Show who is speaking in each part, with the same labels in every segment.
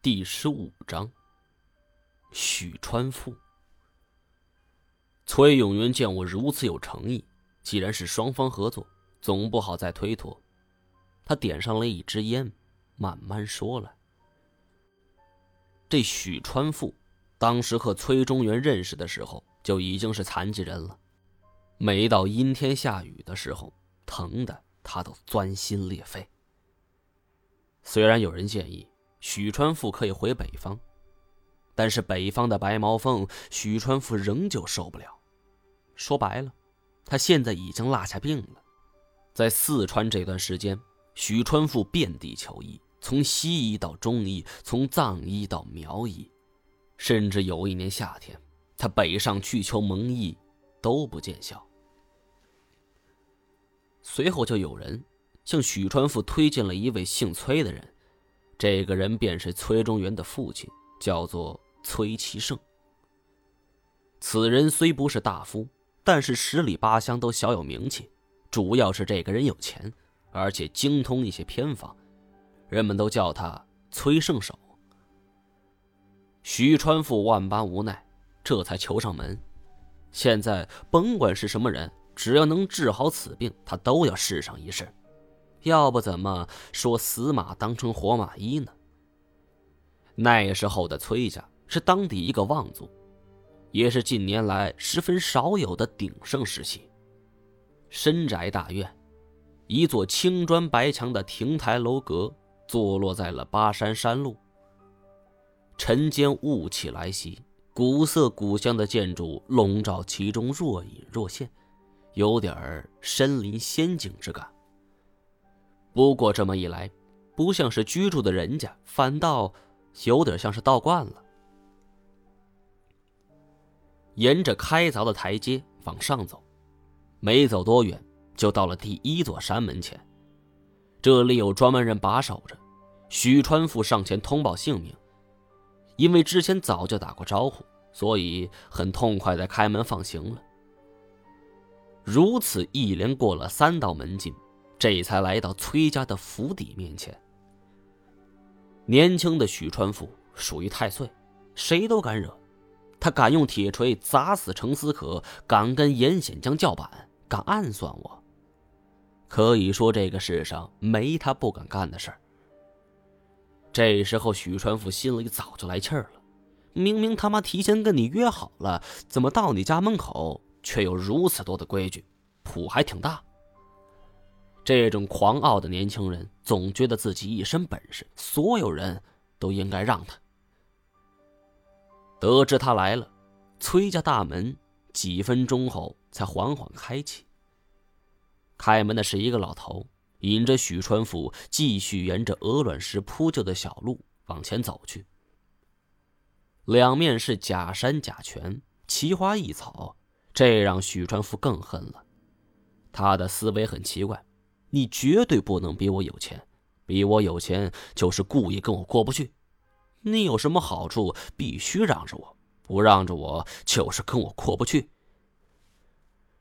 Speaker 1: 第十五章。许川富。崔永元见我如此有诚意，既然是双方合作，总不好再推脱。他点上了一支烟，慢慢说了：“这许川富，当时和崔中原认识的时候就已经是残疾人了，每到阴天下雨的时候，疼的他都钻心裂肺。虽然有人建议许川富可以回北方。”但是北方的白毛凤，许川富仍旧受不了。说白了，他现在已经落下病了。在四川这段时间，许川富遍地求医，从西医到中医，从藏医到苗医，甚至有一年夏天，他北上去求蒙医，都不见效。随后就有人向许川富推荐了一位姓崔的人，这个人便是崔中原的父亲，叫做。崔其胜，此人虽不是大夫，但是十里八乡都小有名气。主要是这个人有钱，而且精通一些偏方，人们都叫他崔圣手。徐川富万般无奈，这才求上门。现在甭管是什么人，只要能治好此病，他都要试上一试。要不怎么说死马当成活马医呢？那时候的崔家。是当地一个望族，也是近年来十分少有的鼎盛时期。深宅大院，一座青砖白墙的亭台楼阁，坐落在了巴山山路。晨间雾气来袭，古色古香的建筑笼罩其中，若隐若现，有点儿身临仙境之感。不过这么一来，不像是居住的人家，反倒有点像是道观了。沿着开凿的台阶往上走，没走多远就到了第一座山门前。这里有专门人把守着。许川富上前通报姓名，因为之前早就打过招呼，所以很痛快的开门放行了。如此一连过了三道门禁，这才来到崔家的府邸面前。年轻的许川富属于太岁，谁都敢惹。他敢用铁锤砸死程思可，敢跟严显江叫板，敢暗算我。可以说这个世上没他不敢干的事儿。这时候许传富心里早就来气儿了，明明他妈提前跟你约好了，怎么到你家门口却有如此多的规矩，谱还挺大。这种狂傲的年轻人总觉得自己一身本事，所有人都应该让他。得知他来了，崔家大门几分钟后才缓缓开启。开门的是一个老头，引着许川富继续沿着鹅卵石铺就的小路往前走去。两面是假山假泉，奇花异草，这让许川富更恨了。他的思维很奇怪：你绝对不能比我有钱，比我有钱就是故意跟我过不去。你有什么好处，必须让着我；不让着我，就是跟我过不去。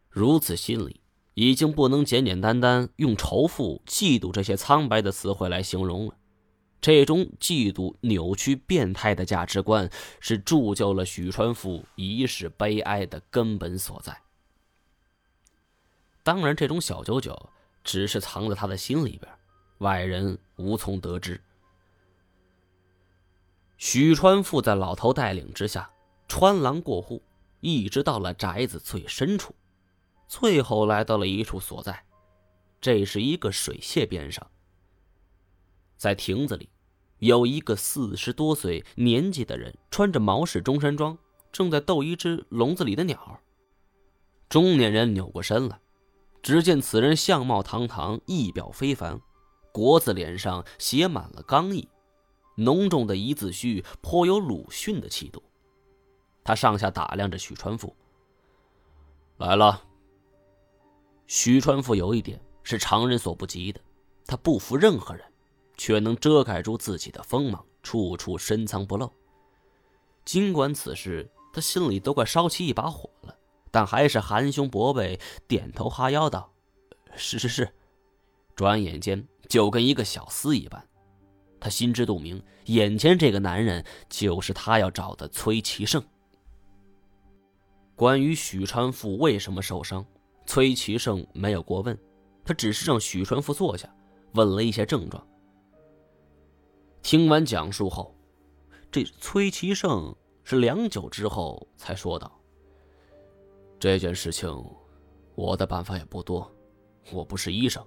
Speaker 1: 如此心理，已经不能简简单单用仇富、嫉妒这些苍白的词汇来形容了。这种嫉妒、扭曲、变态的价值观，是铸就了许川富一世悲哀的根本所在。当然，这种小九九只是藏在他的心里边，外人无从得知。许川富在老头带领之下，穿廊过户，一直到了宅子最深处，最后来到了一处所在。这是一个水榭边上，在亭子里，有一个四十多岁年纪的人，穿着毛氏中山装，正在逗一只笼子里的鸟。中年人扭过身来，只见此人相貌堂堂，仪表非凡，国字脸上写满了刚毅。浓重的一字须颇有鲁迅的气度。他上下打量着许川富。来了。许川富有一点是常人所不及的，他不服任何人，却能遮盖住自己的锋芒，处处深藏不露。尽管此时他心里都快烧起一把火了，但还是含胸薄背，点头哈腰道：“是是是。”转眼间就跟一个小厮一般。他心知肚明，眼前这个男人就是他要找的崔其胜。关于许川富为什么受伤，崔其胜没有过问，他只是让许川富坐下，问了一些症状。听完讲述后，这崔其胜是良久之后才说道：“这件事情，我的办法也不多，我不是医生。”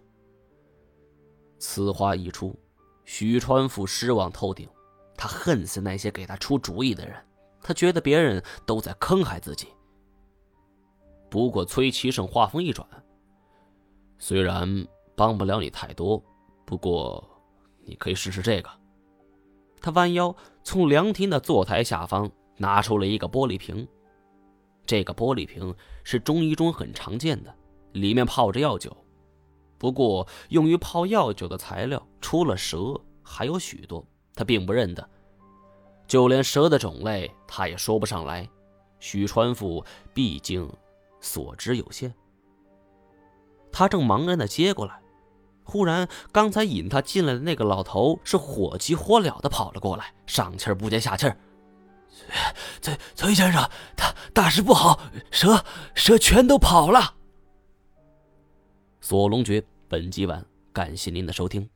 Speaker 1: 此话一出，许川富失望透顶，他恨死那些给他出主意的人，他觉得别人都在坑害自己。不过，崔其胜话锋一转：“虽然帮不了你太多，不过你可以试试这个。”他弯腰从凉亭的坐台下方拿出了一个玻璃瓶。这个玻璃瓶是中医中很常见的，里面泡着药酒。不过，用于泡药酒的材料除了蛇，还有许多他并不认得，就连蛇的种类他也说不上来。许川富毕竟……所知有限，他正茫然的接过来，忽然，刚才引他进来的那个老头是火急火燎的跑了过来，上气不接下气儿：“崔崔先生，大大事不好，蛇蛇全都跑了。”锁龙诀本集完，感谢您的收听。